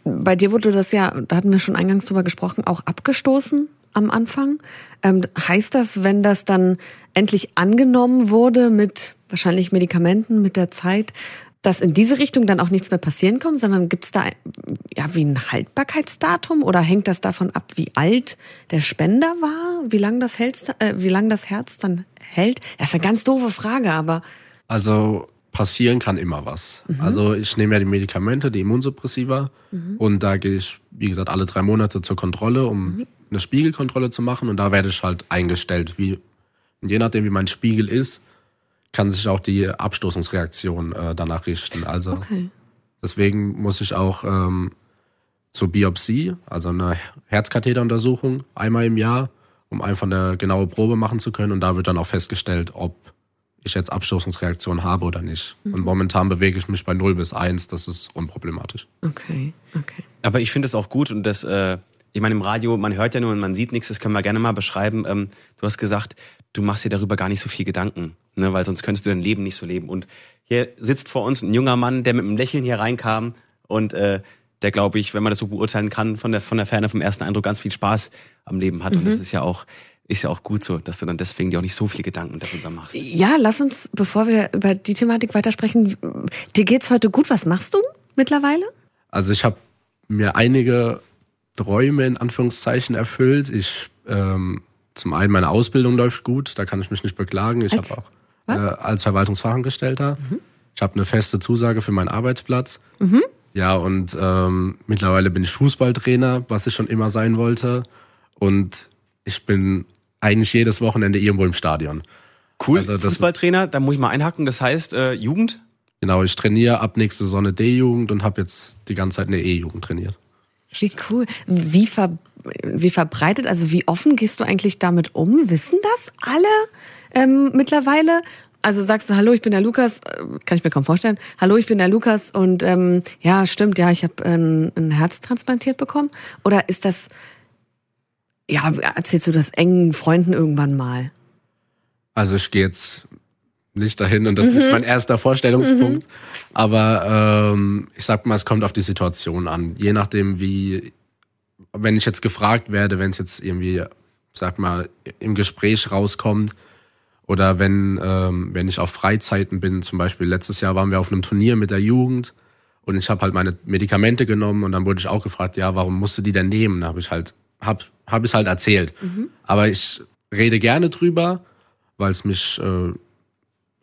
Bei dir wurde das ja, da hatten wir schon eingangs drüber gesprochen, auch abgestoßen am Anfang. Ähm, heißt das, wenn das dann endlich angenommen wurde mit wahrscheinlich Medikamenten mit der Zeit, dass in diese Richtung dann auch nichts mehr passieren kommt, sondern gibt es da ja wie ein Haltbarkeitsdatum oder hängt das davon ab, wie alt der Spender war, wie lange das, äh, wie lang das Herz dann hält? Das ist eine ganz doofe Frage, aber also passieren kann immer was. Mhm. Also ich nehme ja die Medikamente, die Immunsuppressiva mhm. und da gehe ich, wie gesagt, alle drei Monate zur Kontrolle, um mhm. Eine Spiegelkontrolle zu machen und da werde ich halt eingestellt, wie je nachdem wie mein Spiegel ist, kann sich auch die Abstoßungsreaktion äh, danach richten. Also okay. deswegen muss ich auch ähm, zur Biopsie, also eine Herzkatheteruntersuchung, einmal im Jahr, um einfach eine genaue Probe machen zu können. Und da wird dann auch festgestellt, ob ich jetzt Abstoßungsreaktion habe oder nicht. Mhm. Und momentan bewege ich mich bei 0 bis 1, das ist unproblematisch. Okay, okay. Aber ich finde es auch gut und das, äh, ich meine, im Radio, man hört ja nur und man sieht nichts, das können wir gerne mal beschreiben. Ähm, du hast gesagt, du machst dir darüber gar nicht so viel Gedanken, ne, weil sonst könntest du dein Leben nicht so leben. Und hier sitzt vor uns ein junger Mann, der mit einem Lächeln hier reinkam und äh, der, glaube ich, wenn man das so beurteilen kann, von der, von der Ferne, vom ersten Eindruck ganz viel Spaß am Leben hat. Mhm. Und das ist ja auch, ist ja auch gut so, dass du dann deswegen dir auch nicht so viele Gedanken darüber machst. Ja, lass uns, bevor wir über die Thematik weitersprechen, dir geht's heute gut. Was machst du mittlerweile? Also ich habe mir einige Träume in Anführungszeichen erfüllt. Ich ähm, zum einen meine Ausbildung läuft gut, da kann ich mich nicht beklagen. Ich habe auch äh, als Verwaltungsfachangestellter. Mhm. Ich habe eine feste Zusage für meinen Arbeitsplatz. Mhm. Ja, und ähm, mittlerweile bin ich Fußballtrainer, was ich schon immer sein wollte. Und ich bin eigentlich jedes Wochenende irgendwo im Stadion. Cool, also Fußballtrainer, da muss ich mal einhaken. Das heißt, äh, Jugend? Genau, ich trainiere ab nächste Saison eine D-Jugend und habe jetzt die ganze Zeit eine E-Jugend trainiert. Wie cool. Wie, ver wie verbreitet, also wie offen gehst du eigentlich damit um? Wissen das alle ähm, mittlerweile? Also sagst du, hallo, ich bin der Lukas, äh, kann ich mir kaum vorstellen. Hallo, ich bin der Lukas und ähm, ja, stimmt, ja, ich habe ein, ein Herz transplantiert bekommen. Oder ist das, ja, erzählst du das engen Freunden irgendwann mal? Also ich gehe jetzt nicht dahin und das mhm. ist mein erster Vorstellungspunkt. Mhm. Aber ähm, ich sag mal, es kommt auf die Situation an. Je nachdem, wie, wenn ich jetzt gefragt werde, wenn es jetzt irgendwie, sag mal, im Gespräch rauskommt, oder wenn, ähm, wenn ich auf Freizeiten bin, zum Beispiel letztes Jahr waren wir auf einem Turnier mit der Jugend und ich habe halt meine Medikamente genommen und dann wurde ich auch gefragt, ja, warum musst du die denn nehmen? Da habe ich halt, hab, hab ich halt erzählt. Mhm. Aber ich rede gerne drüber, weil es mich, äh,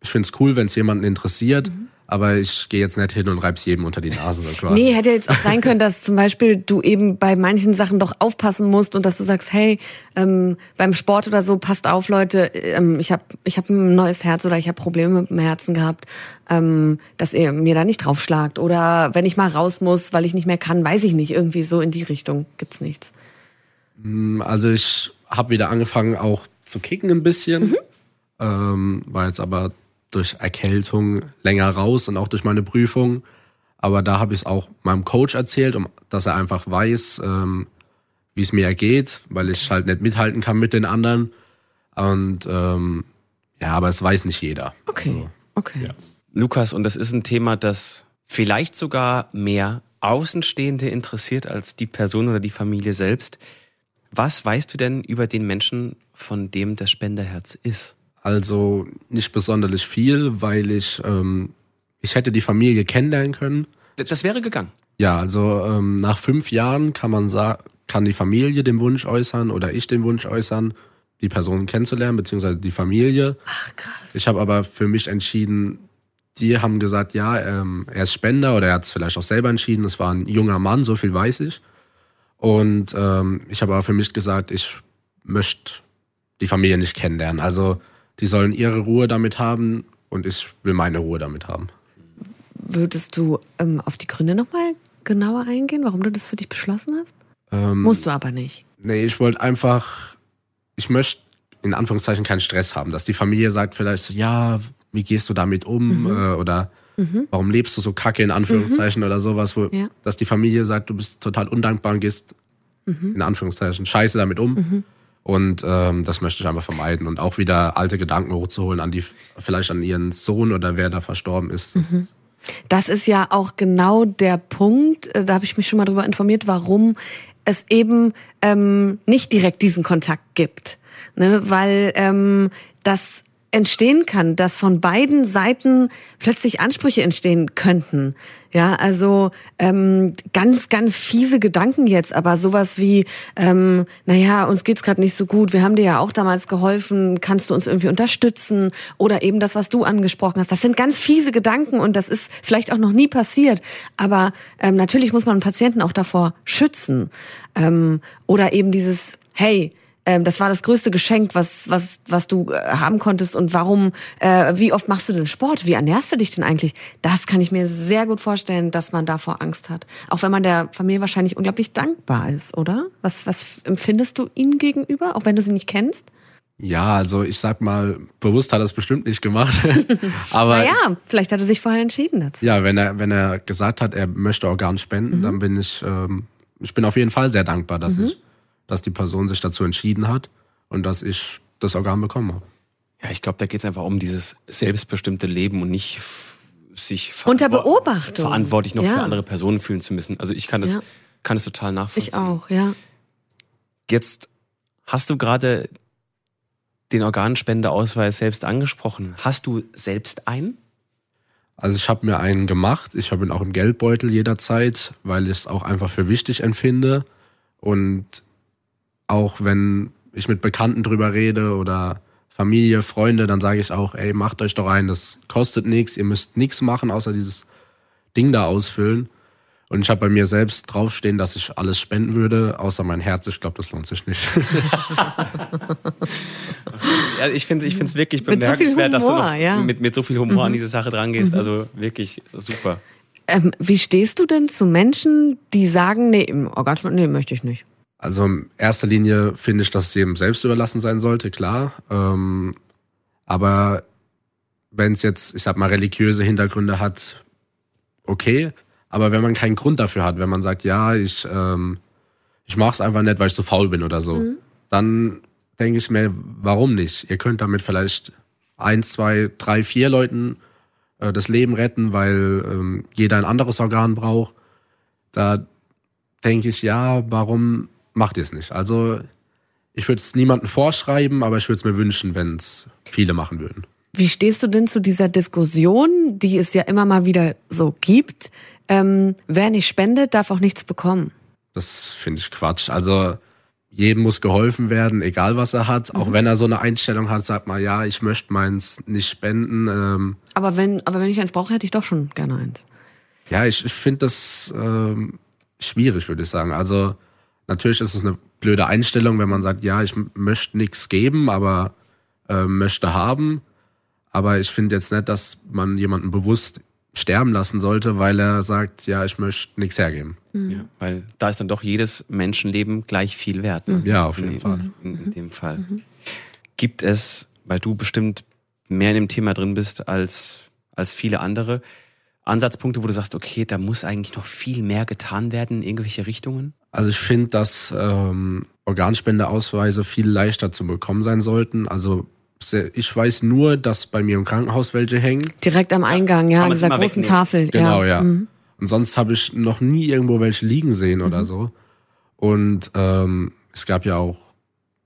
ich finde es cool, wenn es jemanden interessiert. Mhm aber ich gehe jetzt nicht hin und reib's jedem unter die Nase. So quasi. Nee, hätte jetzt auch sein können, dass zum Beispiel du eben bei manchen Sachen doch aufpassen musst und dass du sagst, hey, ähm, beim Sport oder so, passt auf, Leute, ähm, ich habe ich hab ein neues Herz oder ich habe Probleme mit dem Herzen gehabt, ähm, dass ihr mir da nicht draufschlagt. Oder wenn ich mal raus muss, weil ich nicht mehr kann, weiß ich nicht, irgendwie so in die Richtung gibt's nichts. Mm, also ich habe wieder angefangen auch zu kicken ein bisschen, mhm. ähm, war jetzt aber durch Erkältung länger raus und auch durch meine Prüfung. Aber da habe ich es auch meinem Coach erzählt, um, dass er einfach weiß, ähm, wie es mir ergeht, weil ich halt nicht mithalten kann mit den anderen. Und ähm, ja, aber es weiß nicht jeder. Okay. Also, okay. Ja. Lukas, und das ist ein Thema, das vielleicht sogar mehr Außenstehende interessiert als die Person oder die Familie selbst. Was weißt du denn über den Menschen, von dem das Spenderherz ist? Also nicht besonders viel, weil ich, ähm, ich hätte die Familie kennenlernen können. Das wäre gegangen. Ja, also ähm, nach fünf Jahren kann man sagen, kann die Familie den Wunsch äußern oder ich den Wunsch äußern, die Person kennenzulernen, beziehungsweise die Familie. Ach krass. Ich habe aber für mich entschieden, die haben gesagt, ja, ähm, er ist Spender oder er hat es vielleicht auch selber entschieden. Es war ein junger Mann, so viel weiß ich. Und ähm, ich habe aber für mich gesagt, ich möchte die Familie nicht kennenlernen. Also die sollen ihre Ruhe damit haben und ich will meine Ruhe damit haben. Würdest du ähm, auf die Gründe nochmal genauer eingehen, warum du das für dich beschlossen hast? Ähm, Musst du aber nicht. Nee, ich wollte einfach, ich möchte in Anführungszeichen keinen Stress haben, dass die Familie sagt vielleicht so, ja, wie gehst du damit um mhm. äh, oder mhm. warum lebst du so kacke in Anführungszeichen mhm. oder sowas, wo, ja. dass die Familie sagt, du bist total undankbar und gehst mhm. in Anführungszeichen scheiße damit um. Und ähm, das möchte ich einfach vermeiden und auch wieder alte Gedanken hochzuholen an die, vielleicht an ihren Sohn oder wer da verstorben ist. Das, mhm. das ist ja auch genau der Punkt, äh, da habe ich mich schon mal drüber informiert, warum es eben ähm, nicht direkt diesen Kontakt gibt. Ne? Weil ähm, das entstehen kann, dass von beiden Seiten plötzlich Ansprüche entstehen könnten. Ja, also ähm, ganz, ganz fiese Gedanken jetzt, aber sowas wie, ähm, naja, uns geht's gerade nicht so gut, wir haben dir ja auch damals geholfen, kannst du uns irgendwie unterstützen? Oder eben das, was du angesprochen hast. Das sind ganz fiese Gedanken und das ist vielleicht auch noch nie passiert. Aber ähm, natürlich muss man Patienten auch davor schützen. Ähm, oder eben dieses, hey, ähm, das war das größte Geschenk, was, was, was du äh, haben konntest und warum, äh, wie oft machst du denn Sport? Wie ernährst du dich denn eigentlich? Das kann ich mir sehr gut vorstellen, dass man davor Angst hat. Auch wenn man der Familie wahrscheinlich unglaublich dankbar ist, oder? Was, was empfindest du ihnen gegenüber, auch wenn du sie nicht kennst? Ja, also ich sag mal, bewusst hat er es bestimmt nicht gemacht. Aber naja, vielleicht hat er sich vorher entschieden dazu. Ja, wenn er, wenn er gesagt hat, er möchte Organ spenden, mhm. dann bin ich, ähm, ich bin auf jeden Fall sehr dankbar, dass mhm. ich dass die Person sich dazu entschieden hat und dass ich das Organ bekommen habe. Ja, ich glaube, da geht es einfach um dieses selbstbestimmte Leben und nicht sich unter Beobachtung verantwortlich noch ja. für andere Personen fühlen zu müssen. Also ich kann das, ja. kann das total nachvollziehen. Ich auch, ja. Jetzt hast du gerade den Organspendeausweis selbst angesprochen. Hast du selbst einen? Also ich habe mir einen gemacht. Ich habe ihn auch im Geldbeutel jederzeit, weil ich es auch einfach für wichtig empfinde. Und auch wenn ich mit Bekannten drüber rede oder Familie, Freunde, dann sage ich auch, ey, macht euch doch ein, das kostet nichts, ihr müsst nichts machen, außer dieses Ding da ausfüllen. Und ich habe bei mir selbst draufstehen, dass ich alles spenden würde, außer mein Herz. Ich glaube, das lohnt sich nicht. ja, ich finde es ich wirklich bemerkenswert, so dass du noch ja. mit, mit so viel Humor mhm. an diese Sache drangehst. Mhm. Also wirklich super. Ähm, wie stehst du denn zu Menschen, die sagen, nee, im Organspenden, nee, möchte ich nicht? Also in erster Linie finde ich, dass es jedem selbst überlassen sein sollte, klar. Ähm, aber wenn es jetzt, ich sag mal, religiöse Hintergründe hat, okay. Aber wenn man keinen Grund dafür hat, wenn man sagt, ja, ich, ähm, ich mache es einfach nicht, weil ich so faul bin oder so, mhm. dann denke ich mir, warum nicht? Ihr könnt damit vielleicht eins, zwei, drei, vier Leuten äh, das Leben retten, weil ähm, jeder ein anderes Organ braucht. Da denke ich, ja, warum macht ihr es nicht? Also ich würde es niemandem vorschreiben, aber ich würde es mir wünschen, wenn es viele machen würden. Wie stehst du denn zu dieser Diskussion, die es ja immer mal wieder so gibt? ähm, wer nicht spendet, darf auch nichts bekommen. Das finde ich Quatsch. Also jedem muss geholfen werden, egal was er hat. Mhm. Auch wenn er so eine Einstellung hat, sagt mal, ja, ich möchte meins nicht spenden. Ähm, aber wenn, aber wenn ich eins brauche, hätte ich doch schon gerne eins. Ja, ich, ich finde das ähm, schwierig, würde ich sagen. Also natürlich ist es eine blöde Einstellung, wenn man sagt, ja, ich möchte nichts geben, aber äh, möchte haben. Aber ich finde jetzt nicht, dass man jemanden bewusst sterben lassen sollte, weil er sagt, ja, ich möchte nichts hergeben. Mhm. Ja, weil da ist dann doch jedes Menschenleben gleich viel wert. Ne? Ja, auf jeden in, Fall. In, in, dem Fall. Mhm. Gibt es, weil du bestimmt mehr in dem Thema drin bist als, als viele andere, Ansatzpunkte, wo du sagst, okay, da muss eigentlich noch viel mehr getan werden in irgendwelche Richtungen? Also ich finde, dass ähm, Organspendeausweise viel leichter zu bekommen sein sollten. Also ich weiß nur, dass bei mir im Krankenhaus welche hängen. Direkt am Eingang, ja, an dieser großen wegnehmen. Tafel. Genau, ja. ja. Mhm. Und sonst habe ich noch nie irgendwo welche liegen sehen oder mhm. so. Und ähm, es gab ja auch,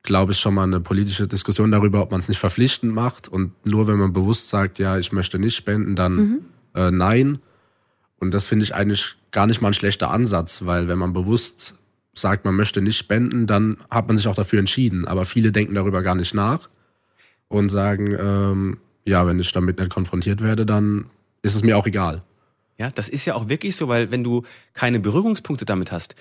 glaube ich, schon mal eine politische Diskussion darüber, ob man es nicht verpflichtend macht. Und nur wenn man bewusst sagt, ja, ich möchte nicht spenden, dann mhm. Äh, nein. Und das finde ich eigentlich gar nicht mal ein schlechter Ansatz, weil wenn man bewusst sagt, man möchte nicht spenden, dann hat man sich auch dafür entschieden. Aber viele denken darüber gar nicht nach und sagen, ähm, ja, wenn ich damit nicht konfrontiert werde, dann ist es mir auch egal. Ja, das ist ja auch wirklich so, weil wenn du keine Berührungspunkte damit hast,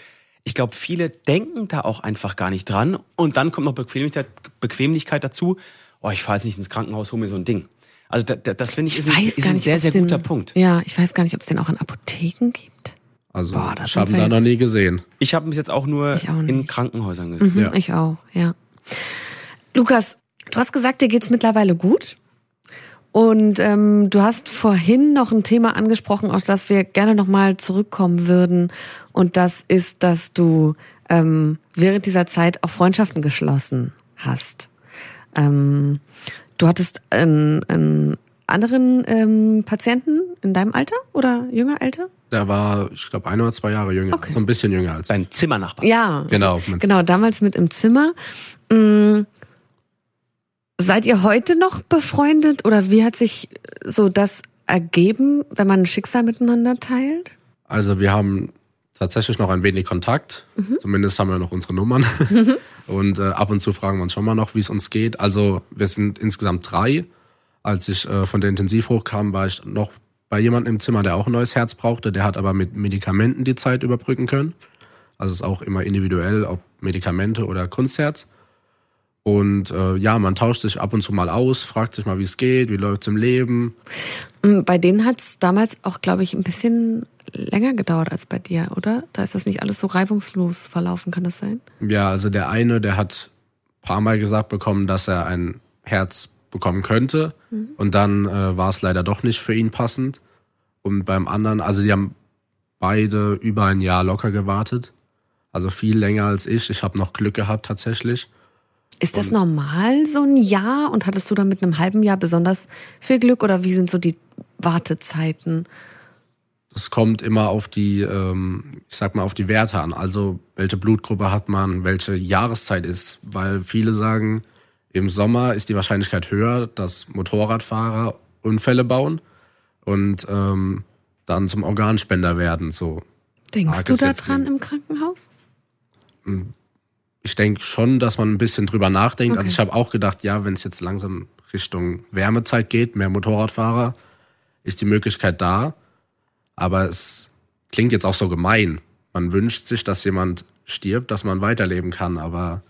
ich glaube, viele denken da auch einfach gar nicht dran und dann kommt noch Bequemlichkeit, Bequemlichkeit dazu. Oh, ich fahre jetzt nicht ins Krankenhaus, hol mir so ein Ding. Also da, da, das finde ich, ich, ist, ein, ist ein sehr, sehr guter den, Punkt. Ja, ich weiß gar nicht, ob es den auch in Apotheken gibt. Also Boah, ich habe ihn da noch nie gesehen. Ich habe ihn jetzt auch nur auch in Krankenhäusern gesehen. Mhm, ja. Ich auch, ja. Lukas, Du hast gesagt, dir geht's mittlerweile gut. Und ähm, du hast vorhin noch ein Thema angesprochen, auf das wir gerne nochmal zurückkommen würden. Und das ist, dass du ähm, während dieser Zeit auch Freundschaften geschlossen hast. Ähm, du hattest einen, einen anderen ähm, Patienten in deinem Alter oder jünger Alter? Der war, ich glaube, ein oder zwei Jahre jünger. Okay. So ein bisschen jünger als sein Zimmernachbar. Ja, genau. Genau, damals mit im Zimmer. Mhm. Seid ihr heute noch befreundet oder wie hat sich so das ergeben, wenn man ein Schicksal miteinander teilt? Also wir haben tatsächlich noch ein wenig Kontakt. Mhm. Zumindest haben wir noch unsere Nummern. Mhm. Und äh, ab und zu fragen wir uns schon mal noch, wie es uns geht. Also wir sind insgesamt drei. Als ich äh, von der Intensiv hochkam, war ich noch bei jemandem im Zimmer, der auch ein neues Herz brauchte. Der hat aber mit Medikamenten die Zeit überbrücken können. Also es ist auch immer individuell, ob Medikamente oder Kunstherz. Und äh, ja, man tauscht sich ab und zu mal aus, fragt sich mal, wie es geht, wie läuft's im Leben. Bei denen hat es damals auch, glaube ich, ein bisschen länger gedauert als bei dir, oder? Da ist das nicht alles so reibungslos verlaufen, kann das sein? Ja, also der eine, der hat ein paar Mal gesagt bekommen, dass er ein Herz bekommen könnte. Mhm. Und dann äh, war es leider doch nicht für ihn passend. Und beim anderen, also die haben beide über ein Jahr locker gewartet. Also viel länger als ich. Ich habe noch Glück gehabt tatsächlich. Ist das normal, so ein Jahr? Und hattest du dann mit einem halben Jahr besonders viel Glück? Oder wie sind so die Wartezeiten? Das kommt immer auf die, ähm, ich sag mal, auf die Werte an. Also welche Blutgruppe hat man, welche Jahreszeit ist. Weil viele sagen, im Sommer ist die Wahrscheinlichkeit höher, dass Motorradfahrer Unfälle bauen und ähm, dann zum Organspender werden. So Denkst du daran im Krankenhaus? Hm, ich denke schon, dass man ein bisschen drüber nachdenkt. Also okay. Also ich habe auch gedacht, ja, wenn es jetzt langsam Richtung Wärmezeit geht, mehr Motorradfahrer, ist die Möglichkeit da. Aber es klingt jetzt auch so gemein. Man wünscht sich, dass jemand stirbt, dass man weiterleben kann. Aber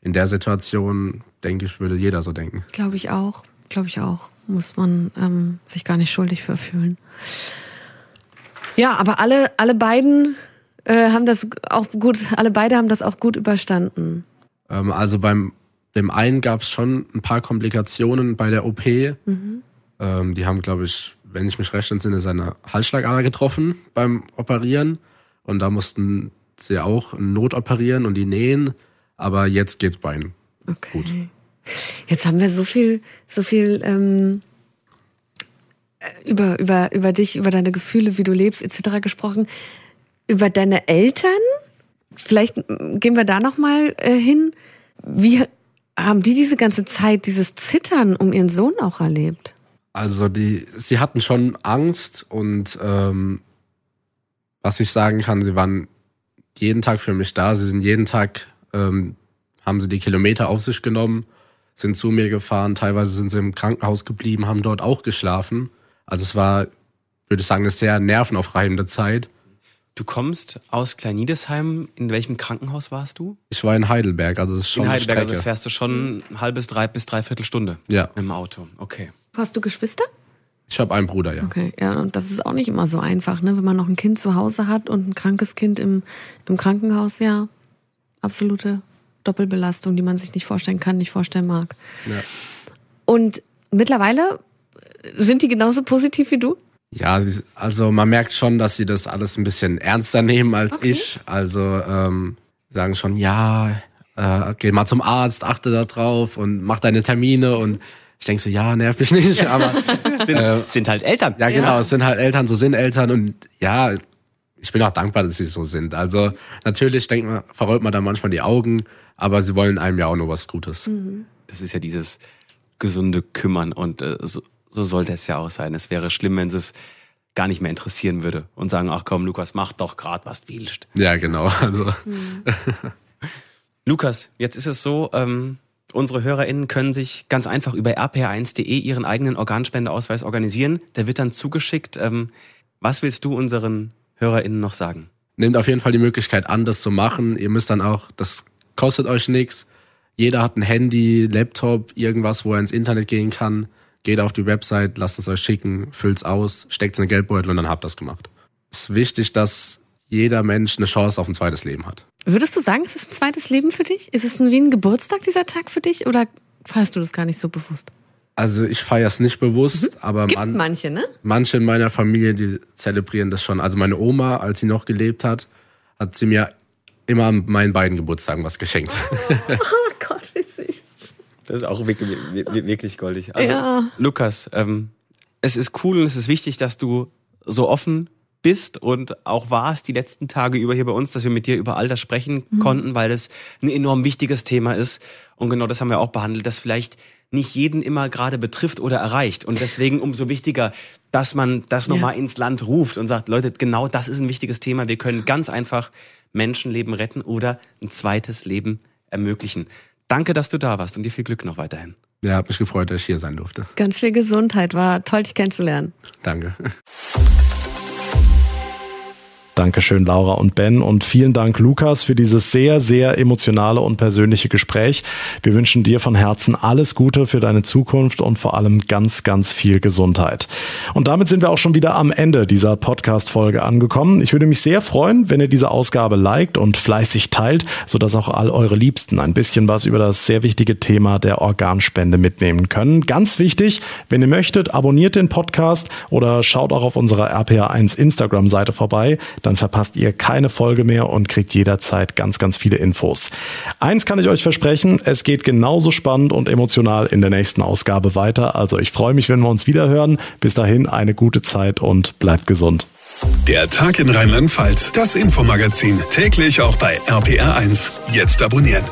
in der Situation, denke ich, würde jeder so denken. Glaube ich auch. Glaube ich auch. Muss man ähm, sich gar nicht schuldig für fühlen. Ja, aber alle, alle beiden äh, haben das auch gut, alle beide haben das auch gut überstanden. Ähm, also beim dem einen gab es schon ein paar Komplikationen bei der OP. Mhm. Ähm, die haben, glaube ich, wenn ich mich recht entsinne, seine Halsschlagader getroffen beim Operieren. Und da mussten sie auch notoperieren und die nähen. Aber jetzt geht's bei ihnen okay. gut. Jetzt haben wir so viel, so viel ähm, über, über, über dich, über deine Gefühle, wie du lebst, etc. gesprochen. Über deine Eltern? Vielleicht gehen wir da nochmal äh, hin. Wie haben die diese ganze Zeit, dieses Zittern um ihren Sohn auch erlebt? Also die, sie hatten schon Angst und ähm, was ich sagen kann, sie waren jeden Tag für mich da. Sie sind jeden Tag, ähm, haben sie die Kilometer auf sich genommen, sind zu mir gefahren. Teilweise sind sie im Krankenhaus geblieben, haben dort auch geschlafen. Also es war, würde ich sagen, eine sehr nervenaufreibende Zeit. Du kommst aus Kleinidesheim. In welchem Krankenhaus warst du? Ich war in Heidelberg, also das ist schon In Heidelberg, also fährst du schon eine halbe drei bis dreiviertel Stunde ja. im Auto. Okay. Hast du Geschwister? Ich habe einen Bruder, ja. Okay, ja, und das ist auch nicht immer so einfach, ne? Wenn man noch ein Kind zu Hause hat und ein krankes Kind im, im Krankenhaus, ja. Absolute Doppelbelastung, die man sich nicht vorstellen kann, nicht vorstellen mag. Ja. Und mittlerweile sind die genauso positiv wie du? Ja, also man merkt schon, dass sie das alles ein bisschen ernster nehmen als okay. ich. Also ähm, sagen schon, ja, äh, geh mal zum Arzt, achte da drauf und mach deine Termine und ich denke so, ja, nerv mich nicht, aber sind, äh, sind halt Eltern. Ja, genau, ja. es sind halt Eltern, so sind Eltern und ja, ich bin auch dankbar, dass sie so sind. Also natürlich denkt man, verrollt man da manchmal die Augen, aber sie wollen einem ja auch nur was Gutes. Mhm. Das ist ja dieses gesunde Kümmern und äh, so, so sollte es ja auch sein. Es wäre schlimm, wenn es gar nicht mehr interessieren würde und sagen, ach komm, Lukas, mach doch grad, was du willst. Ja, genau. Also. Mhm. Lukas, jetzt ist es so, ähm, unsere HörerInnen können sich ganz einfach über rpr1.de ihren eigenen Organspendeausweis organisieren. Der wird dann zugeschickt. Ähm, was willst du unseren HörerInnen noch sagen? Nehmt auf jeden Fall die Möglichkeit an, das zu machen. Ihr müsst dann auch, das kostet euch nichts. Jeder hat ein Handy, Laptop, irgendwas, wo er ins Internet gehen kann geht auf die Website, lasst es euch schicken, füllt's aus, steckt's in den Geldbeutel und dann habt das gemacht. Es ist wichtig, dass jeder Mensch eine Chance auf ein zweites Leben hat. Würdest du sagen, es ist ein zweites Leben für dich? Ist es wie ein Geburtstag dieser Tag für dich oder feierst du das gar nicht so bewusst? Also ich feiere es nicht bewusst, mhm. aber Gibt man, manche, ne? Manche in meiner Familie, die zelebrieren das schon. Also meine Oma, als sie noch gelebt hat, hat sie mir immer an meinen beiden Geburtstagen was geschenkt. Oh, oh Gott, wie süß. Das ist auch wirklich, wirklich goldig. Also, ja. Lukas, ähm, es ist cool und es ist wichtig, dass du so offen bist und auch warst die letzten Tage über hier bei uns, dass wir mit dir über all das sprechen mhm. konnten, weil das ein enorm wichtiges Thema ist. Und genau das haben wir auch behandelt, dass vielleicht nicht jeden immer gerade betrifft oder erreicht. Und deswegen umso wichtiger, dass man das ja. nochmal ins Land ruft und sagt, Leute, genau das ist ein wichtiges Thema. Wir können ganz einfach Menschenleben retten oder ein zweites Leben ermöglichen. Danke, dass du da warst und dir viel Glück noch weiterhin. Ja, hab mich gefreut, dass ich hier sein durfte. Ganz viel Gesundheit, war toll, dich kennenzulernen. Danke. Dankeschön, Laura und Ben. Und vielen Dank, Lukas, für dieses sehr, sehr emotionale und persönliche Gespräch. Wir wünschen dir von Herzen alles Gute für deine Zukunft und vor allem ganz, ganz viel Gesundheit. Und damit sind wir auch schon wieder am Ende dieser Podcast-Folge angekommen. Ich würde mich sehr freuen, wenn ihr diese Ausgabe liked und fleißig teilt, sodass auch all eure Liebsten ein bisschen was über das sehr wichtige Thema der Organspende mitnehmen können. Ganz wichtig, wenn ihr möchtet, abonniert den Podcast oder schaut auch auf unserer RPA1 Instagram-Seite vorbei dann verpasst ihr keine Folge mehr und kriegt jederzeit ganz, ganz viele Infos. Eins kann ich euch versprechen, es geht genauso spannend und emotional in der nächsten Ausgabe weiter. Also ich freue mich, wenn wir uns wieder hören. Bis dahin eine gute Zeit und bleibt gesund. Der Tag in Rheinland-Pfalz, das Infomagazin, täglich auch bei RPR1. Jetzt abonnieren.